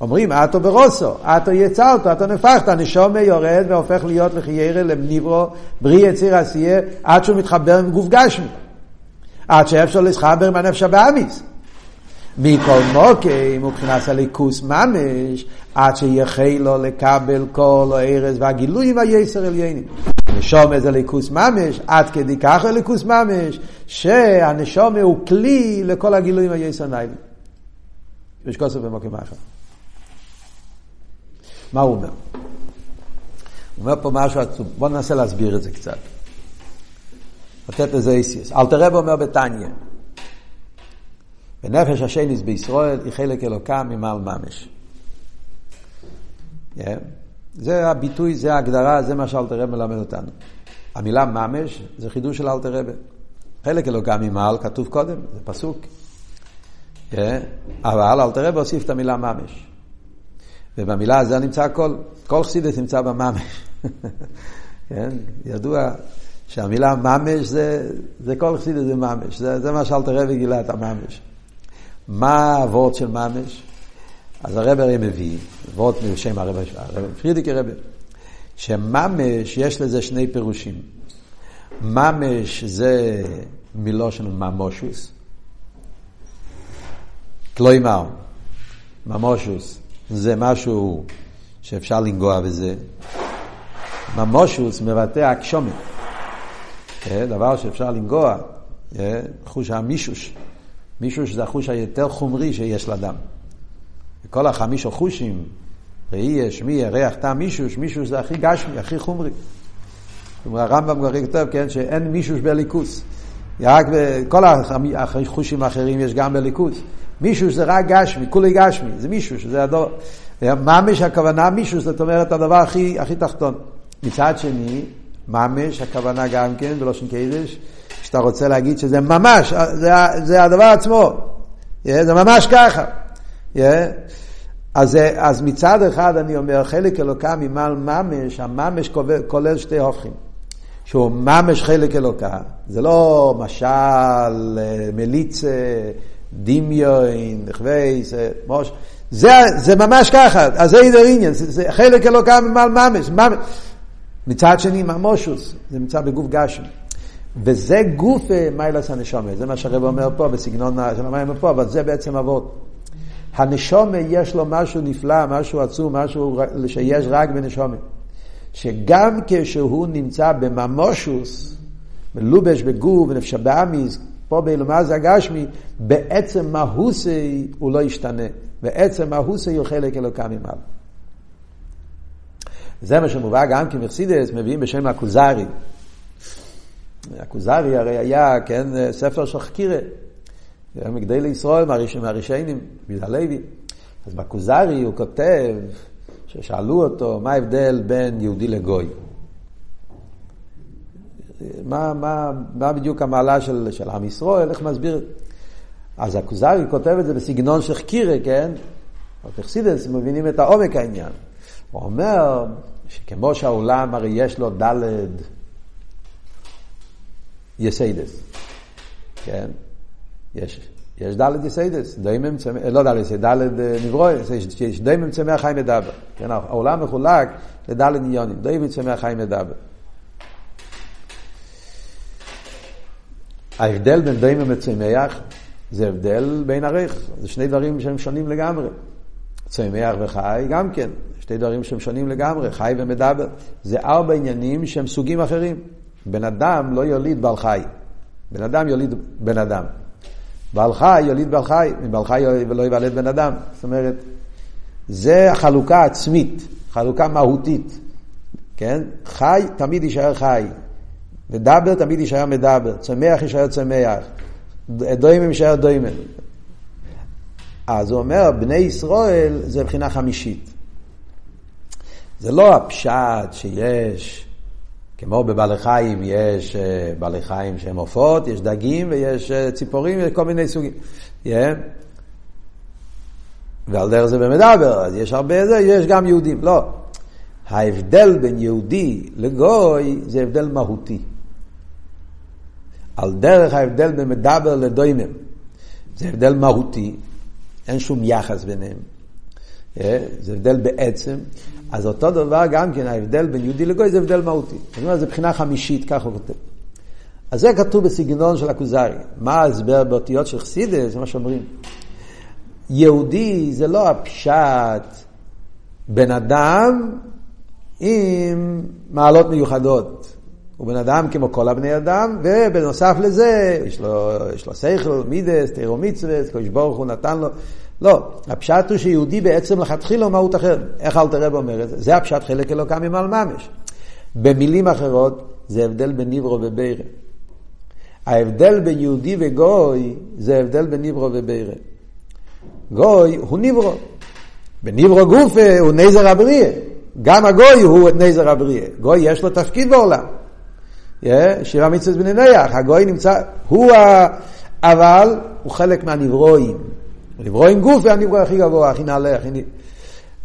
אומרים, אטו ברוסו, אטו יצרתו, אטו נפחת, הנשומה יורד והופך להיות לחיירה לניברו, בריא יציר עשייה, עד שהוא מתחבר עם גוף גשמי. עד שאפשר להתחבר עם הנפש הבאמיס. מכל מוקי, מבחינת הליכוס ממש, עד שיחי לו לקבל כל הארז והגילויים היסר עליינים. נשום זה ליכוס ממש, עד כדי כך ליכוס ממש, שהנשום הוא כלי לכל הגילויים היסר ניילים. יש כוסף במוקי מאחר. מה הוא אומר? הוא אומר פה משהו עצום. בואו ננסה להסביר את זה קצת. לתת לזה איסיוס. אלתר רב אומר בתניא, בנפש השניס בישראל היא חלק אלוקה ממעל ממש. זה הביטוי, זה ההגדרה, זה מה שאלתר רב מלמד אותנו. המילה ממש זה חידוש של אלתר רב. חלק אלוקה ממעל כתוב קודם, זה פסוק. Yeah. אבל אלתר רב הוסיף את המילה ממש. ובמילה הזו נמצא הכל, כל חסידס נמצא בממש. כן? ידוע שהמילה ממש זה, זה כל חסידס זה ממש, זה, זה מה שאלתר רבי גילה את הממש. מה הוורד של ממש? אז הרב הרי מביא, וורד בשם הרב, פרידיקי רבי, שממש יש לזה שני פירושים. ממש זה מלושן ממושוס, כלומר, ממושוס זה משהו שאפשר לנגוע בזה. ממושוס מבטא אקשומת. דבר שאפשר לנגוע, חוש המישוש. מישוש זה החוש היותר חומרי שיש לאדם. כל החמישו חושים, ראי, שמי, ריח, טעם, מישוש, מישוש זה הכי גשמי, הכי חומרי. הרמב"ם כבר כותב, כן, שאין מישוש בליכוס. רק בכל החושים האחרים יש גם בליכוס. מישוש זה רק גשמי, כולי גשמי, זה מישוש, זה הדור. ממש הכוונה מישוש, זאת אומרת הדבר הכי, הכי תחתון. מצד שני, ממש הכוונה גם כן, בלושן קדש, שאתה רוצה להגיד שזה ממש, זה, זה הדבר עצמו, yeah, זה ממש ככה. Yeah. אז, אז מצד אחד אני אומר, חלק אלוקה ממעל ממש, הממש כולל שתי הופכים. שהוא ממש חלק אלוקה, זה לא משל, מליצה, דמיון, נכווייס, מוש, זה, זה ממש ככה, אז זה עניין, זה, זה חלק אלוקה ממעל ממש, ממש. מצד שני ממושוס, זה נמצא בגוף גשם. וזה גוף מיילס הנשומה, זה מה שהרב אומר פה בסגנון של המים פה, אבל זה בעצם אבות. הנשומה יש לו משהו נפלא, משהו עצום, משהו שיש רק בנשומה. שגם כשהוא נמצא בממושוס, מלובש בגוף, בנפש הבאמיס, פה באילומז הגשמי, בעצם מהוסי הוא לא ישתנה. בעצם מהוסי הוא חלק אלוקה ממעלה. זה מה שמובא גם כמחסידס, מביאים בשם הכוזרי. הכוזרי הרי היה, כן, ספר של חקירה. מגדי לישראל, מהראשונים, ביד הלוי. אז בכוזרי הוא כותב, ששאלו אותו, מה ההבדל בין יהודי לגוי? מה, מה, מה בדיוק המעלה של, של עם ישראל, איך מסביר? אז הכוזרי כותב את זה בסגנון של חקירה, כן? אבל מבינים את העומק העניין. הוא אומר שכמו שהעולם הרי יש לו ד' יסודות, כן? יש יש דלת יסודות, דומם צמח, לא דלת יסודות, דלת נבראות, יש דומם צמח חי מדבר. כן, העולם מחולק לדלת עניינים, דומם צמח חי מדבר. ההבדל בין דומם לצמח זה הבדל בין ערך, זה שני דברים שהם שונים לגמרי. צמח וחי גם כן, שתי דברים שהם שונים לגמרי, חי ומדבר. זה ארבע עניינים שהם סוגים אחרים. בן אדם לא יוליד בעל חי, בן אדם יוליד בן אדם. בעל חי יוליד בעל חי, מבעל חי לא יוולד בן אדם. זאת אומרת, זה החלוקה העצמית, חלוקה מהותית. כן? חי תמיד יישאר חי, מדבר תמיד יישאר מדבר, צמח יישאר צמח, דוימם יישאר דוימם. אז הוא אומר, בני ישראל זה מבחינה חמישית. זה לא הפשט שיש, כמו בבעלי חיים, יש אה, בעלי חיים שהם עופות, יש דגים ויש אה, ציפורים וכל מיני סוגים. Yeah. ועל דרך זה במדבר, אז יש הרבה זה, יש גם יהודים. לא. ההבדל בין יהודי לגוי זה הבדל מהותי. על דרך ההבדל בין מדבר לדוימם. זה הבדל מהותי, אין שום יחס ביניהם. זה הבדל בעצם. אז אותו דבר גם כן, ההבדל בין יהודי לגוי זה הבדל מהותי. זאת אומרת, זה מבחינה חמישית, כך הוא כותב. אז זה כתוב בסגנון של הכוזרי. מה ההסבר באותיות של חסידה? זה מה שאומרים. יהודי זה לא הפשט בן אדם עם מעלות מיוחדות. הוא בן אדם כמו כל הבני אדם, ובנוסף לזה, יש לו, שכל, מידס, תירו מצווה, קדוש ברוך הוא נתן לו. לא, הפשט הוא שיהודי בעצם לכתחילה הוא מהות אחרת. איך אלתר רב אומר את זה? זה הפשט חלק אלוקם ממעל ממש. במילים אחרות, זה הבדל בין ניברו ובירה. ההבדל בין יהודי וגוי, זה הבדל בין ניברו ובירה. גוי הוא ניברו. בניברו גופה הוא נזר הבריאה. גם הגוי הוא נזר הבריאה. גוי יש לו תפקיד בעולם. שירה מצוות בני נח, הגוי נמצא, הוא ה... אבל הוא חלק מהנברואים. נברואים גוף זה הנברוא הכי גבוה, הכי נעלה, הכי...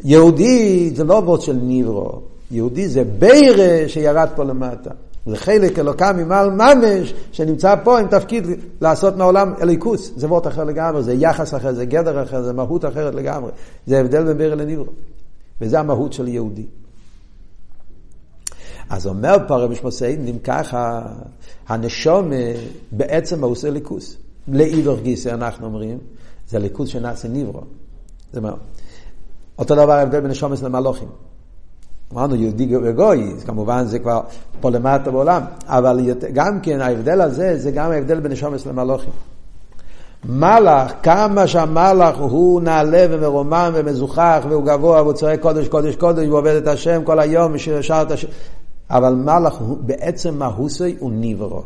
יהודי זה לא וורד של נברו, יהודי זה בירה שירד פה למטה. זה חלק אלוקם ממעל ממש שנמצא פה עם תפקיד לעשות מהעולם אליקוס. זה וורד אחר לגמרי, זה יחס אחר, זה גדר אחר, זה מהות אחרת לגמרי. זה הבדל בין בירה לנברו. וזה המהות של יהודי. אז אומר פה רבי שמוסיין, אם ככה, הנשום בעצם הוא עושה ליכוס. לאידוך גיסא אנחנו אומרים, זה ליכוס שנעשה ניברו. זה מה? אותו דבר ההבדל בין נשומס למלוכים. אמרנו יהודי וגוי, כמובן זה כבר פה למטה בעולם, אבל גם כן ההבדל הזה, זה גם ההבדל בין נשומס למלוכים. מלאך, כמה שהמלאך הוא נעלה ומרומם ומזוכח והוא גבוה והוא צועק קודש קודש קודש והוא עובד את השם כל היום ושר את השם אבל מלאך בעצם מהוסי הוא ניברו.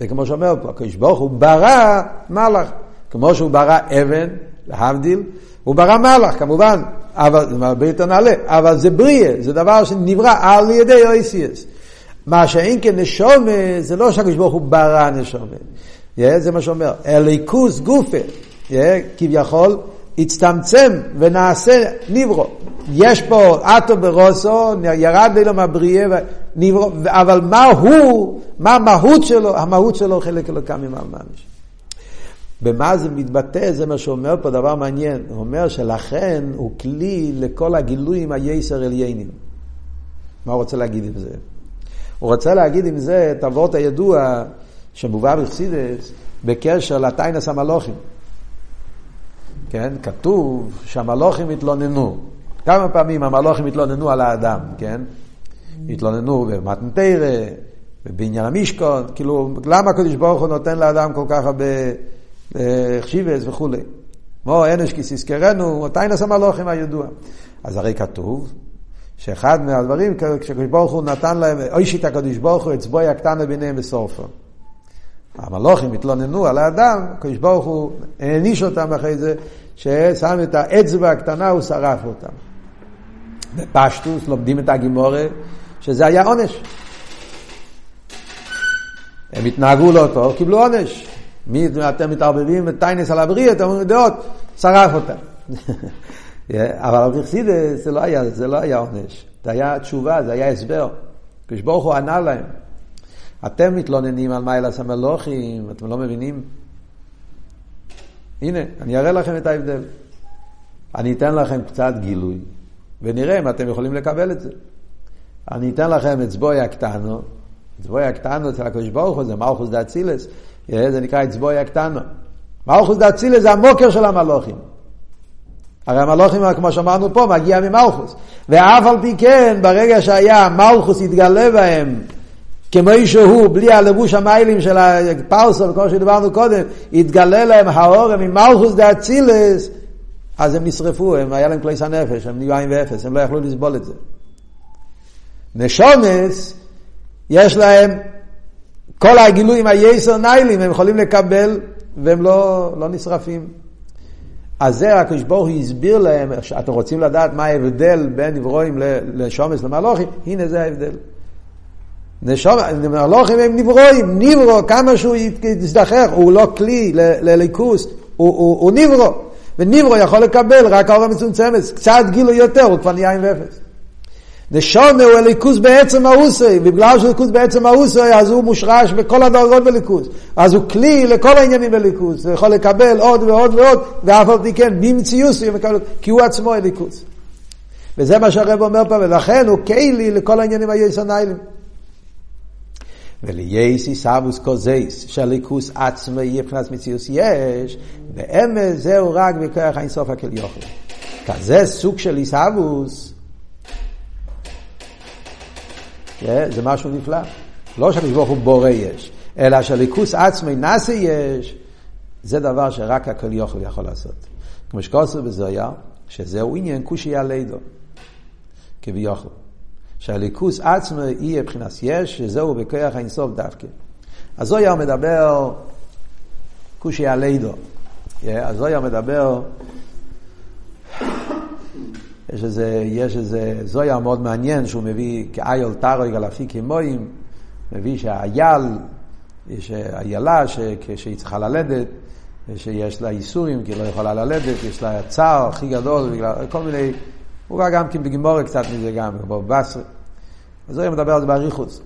וכמו שאומר פה, הקדוש ברוך הוא ברא מלאך. כמו שהוא ברא אבן, להבדיל, הוא ברא מלאך כמובן, אבל זה הרבה יותר נעלה, אבל זה בריאה, זה דבר שנברא על ידי אויסיאס. מה שאין כן נשומה, זה לא שהקדוש ברוך הוא ברא נשומה. Yeah, זה מה שאומר, אליקוס גופה, yeah, כביכול הצטמצם ונעשה נברו. יש פה אטו ברוסו, ירד לו מהבריאה, נברו, אבל מה הוא, מה המהות שלו? המהות שלו חלק אלוקם ממעל ממש. במה זה מתבטא, זה מה שאומר פה, דבר מעניין. הוא אומר שלכן הוא כלי לכל הגילויים היסר עליינים. מה הוא רוצה להגיד עם זה? הוא רוצה להגיד עם זה את אבות הידוע שמובא בחסידס בקשר לטיינס המלוכים. כן, כתוב שהמלוכים התלוננו. כמה פעמים המלוכים התלוננו על האדם, כן? התלוננו במתנתרא, בבניין המשכון, כאילו, למה הקדוש ברוך הוא נותן לאדם כל כך הרבה חשיבס וכולי. מו אנש כי סיסקרנו, טיינס המלוכים הידוע. אז הרי כתוב שאחד מהדברים, כשקדוש ברוך הוא נתן להם, אוי שיטה הקדוש ברוך הוא אצבוי הקטנה ביניהם בסורפו. המלוכים התלוננו על האדם, הקדוש ברוך הוא העניש אותם אחרי זה, ששם את האצבע הקטנה, הוא שרף אותם. בפשטוס לומדים את הגימורה, שזה היה עונש. הם התנהגו לא טוב, קיבלו עונש. מי אתם מתערבבים בטיינס על הבריא, אתם אומרים דעות, שרף אותם. אבל זה לא זה לא היה עונש, זה היה תשובה, זה היה הסבר. כשברוך הוא ענה להם, אתם מתלוננים על מיילס המלוכים, אתם לא מבינים? הנה, אני אראה לכם את ההבדל. אני אתן לכם קצת גילוי, ונראה אם אתם יכולים לקבל את זה. אני אתן לכם את צבוי הקטנו, צבוי הקטנו אצל הקדוש ברוך הוא זה מלכוס דאצילס, זה נקרא את צבוי הקטנו. מלכוס דאצילס זה המוקר של המלוכים. הרי המלוכים, כמו שאמרנו פה, מגיע ממלכוס. ואף על פי כן, ברגע שהיה מלכוס התגלה בהם, כמו שהוא, בלי הלבוש המיילים של הפרסו, כמו שדיברנו קודם, התגלה להם האורם ממלכוס דאצילס, אז הם נשרפו, הם, היה להם כליס הנפש, הם נהיו עין ואפס, הם לא יכלו לסבול את זה. נשומס, יש להם כל הגילויים היסר ניילים, הם יכולים לקבל והם לא, לא נשרפים. אז זה הקדוש ברוך הוא הסביר להם, אתם רוצים לדעת מה ההבדל בין נברואים לשומס למלוכים? הנה זה ההבדל. מלוכים הם נברואים, נברו, כמה שהוא יזדחר, הוא לא כלי לליכוס, הוא, הוא, הוא נברו. ונברו יכול לקבל רק האור המצומצמת, קצת גילו יותר, הוא כבר נהיה עם ואפס. נשונה הוא הליכוז בעצם האוסי, בגלל שהוא ליכוז בעצם האוסי, אז הוא מושרש בכל הדרגות בליכוז. אז הוא כלי לכל העניינים בליכוז, הוא יכול לקבל עוד ועוד ועוד, ואף על פי כן, במציאות הוא מקבל, כי הוא עצמו הליכוז. וזה מה שהרב אומר פה, ולכן הוא כלי לכל העניינים היסונאילים. ולייסי סבוס קוזייס, שהליכוס עצמו יהיה מבחינת מציאוס יש, ואמס זהו רק בכוח האינסוף הכל יוכל. כזה סוג של איסאבוס, זה משהו נפלא. לא שהקדוש ברוך הוא בורא יש, אלא שהליכוס עצמו נאסי יש, זה דבר שרק הכל יוכל יכול לעשות. כמו שקוסר בזויה, שזהו עניין כושי הלידו, כביכול. שהליכוס עצמו יהיה מבחינת יש, שזהו בכוח האינסוף דווקא. אז זויה מדבר כושי הלידו. אז זויה מדבר, יש איזה, יש איזה זויה מאוד מעניין שהוא מביא כאייל טרוי גלפי כמוים, מביא שהאייל, איילה שהיא צריכה ללדת, שיש לה איסורים כי היא לא יכולה ללדת, יש לה צער הכי גדול, כל מיני הוא ראה גם כן בגימורת קצת מזה גם, בבבסרי. אז הוא מדבר על זה באריכוס.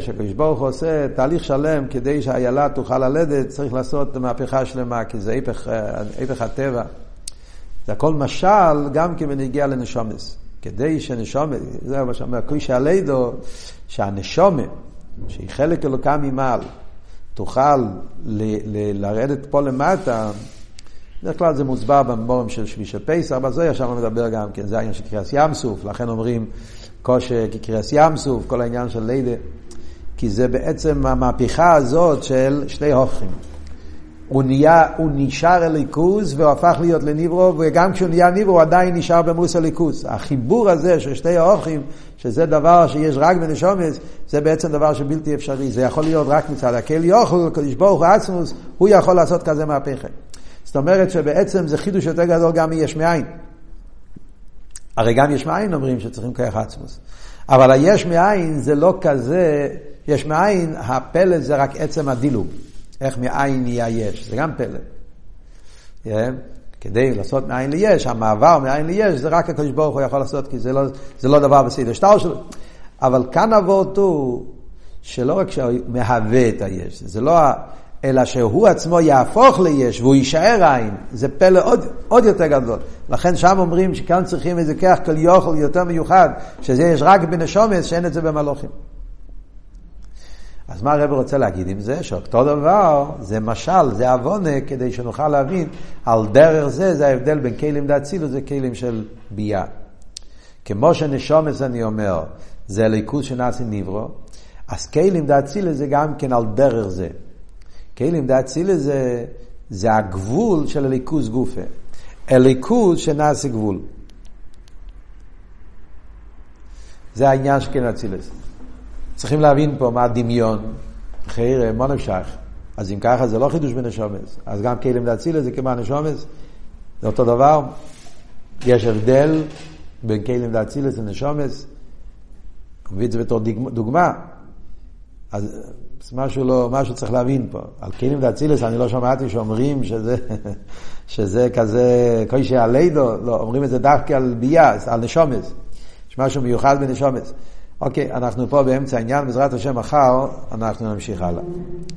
שקדוש ברוך הוא עושה תהליך שלם כדי שהאיילה תוכל ללדת, צריך לעשות מהפכה שלמה, כי זה היפך, היפך הטבע. זה הכל משל גם כן בנגיע לנשומס. כדי שנשומת, זה מה שאומר, כוי שהלידו, שהנשומת, שהיא חלק אלוקה ממעל, תוכל ל- ל- לרדת פה למטה, בדרך כלל זה מוסבר במורים של שבישי פסח, אבל זה ישר מדבר גם כן, זה העניין של קריאס ים סוף, לכן אומרים כושר כקריאס ים סוף, כל העניין של לידה, כי זה בעצם המהפכה הזאת של שתי הופכים. הוא, נהיה, הוא נשאר הליכוז הפך להיות לניברו, וגם כשהוא נהיה ניברו הוא עדיין נשאר במוס הליכוז. החיבור הזה של שתי ההופכים, שזה דבר שיש רק בנשומץ, זה בעצם דבר שבלתי אפשרי. זה יכול להיות רק מצד הקל יוכל, קדוש ברוך הוא עצמוס, הוא יכול לעשות כזה מהפכה. זאת אומרת שבעצם זה חידוש יותר גדול גם מיש מאין. הרי גם יש מאין אומרים שצריכים כוח עצמוס. אבל היש מאין זה לא כזה, יש מאין, הפלא זה רק עצם הדילוג. איך מאין נהיה יש, זה גם פלא. Yeah. כדי לעשות מאין ליש, המעבר מאין ליש, זה רק הקדוש ברוך הוא יכול לעשות, כי זה לא, זה לא דבר בסדר שטר שלו. אבל כאן אבות הוא שלא רק שהוא מהווה את היש, זה לא אלא שהוא עצמו יהפוך ליש והוא יישאר עין, זה פלא עוד, עוד יותר גדול. לכן שם אומרים שכאן צריכים איזה כוח כל יוכל יותר מיוחד, שזה יש רק בנשומס, שאין את זה במלוכים. אז מה הרב רוצה להגיד עם זה? שאותו דבר זה משל, זה עוונה, כדי שנוכל להבין על דרך זה, זה ההבדל בין כלים דאצילוס וכלים של ביאה. כמו שנשומס אני אומר, זה ליכוז שנעשי ניברו, אז כלים דאצילוס זה גם כן על דרך זה. כלים דאצילה זה, זה הגבול של הליכוז גופה. הליכוז שנעשה גבול. זה העניין של כן אצילס. צריכים להבין פה מה הדמיון. חייר, מה נמשך? אז אם ככה זה לא חידוש בנשומס. אז גם כלים דאצילס זה כמו הנשומס. זה אותו דבר. יש הבדל בין כלים דאצילס לנשומס. מביא את זה בתור דוגמה. אז משהו, לא, משהו צריך להבין פה. על כלים דאצילס אני לא שמעתי שאומרים שזה, שזה כזה קוישי הלידו, לא, אומרים את זה דווקא על ביאס, על נשומס. יש משהו מיוחד בנשומס. אוקיי, אנחנו פה באמצע העניין, בעזרת השם מחר אנחנו נמשיך הלאה.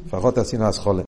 לפחות עשינו אסכולה.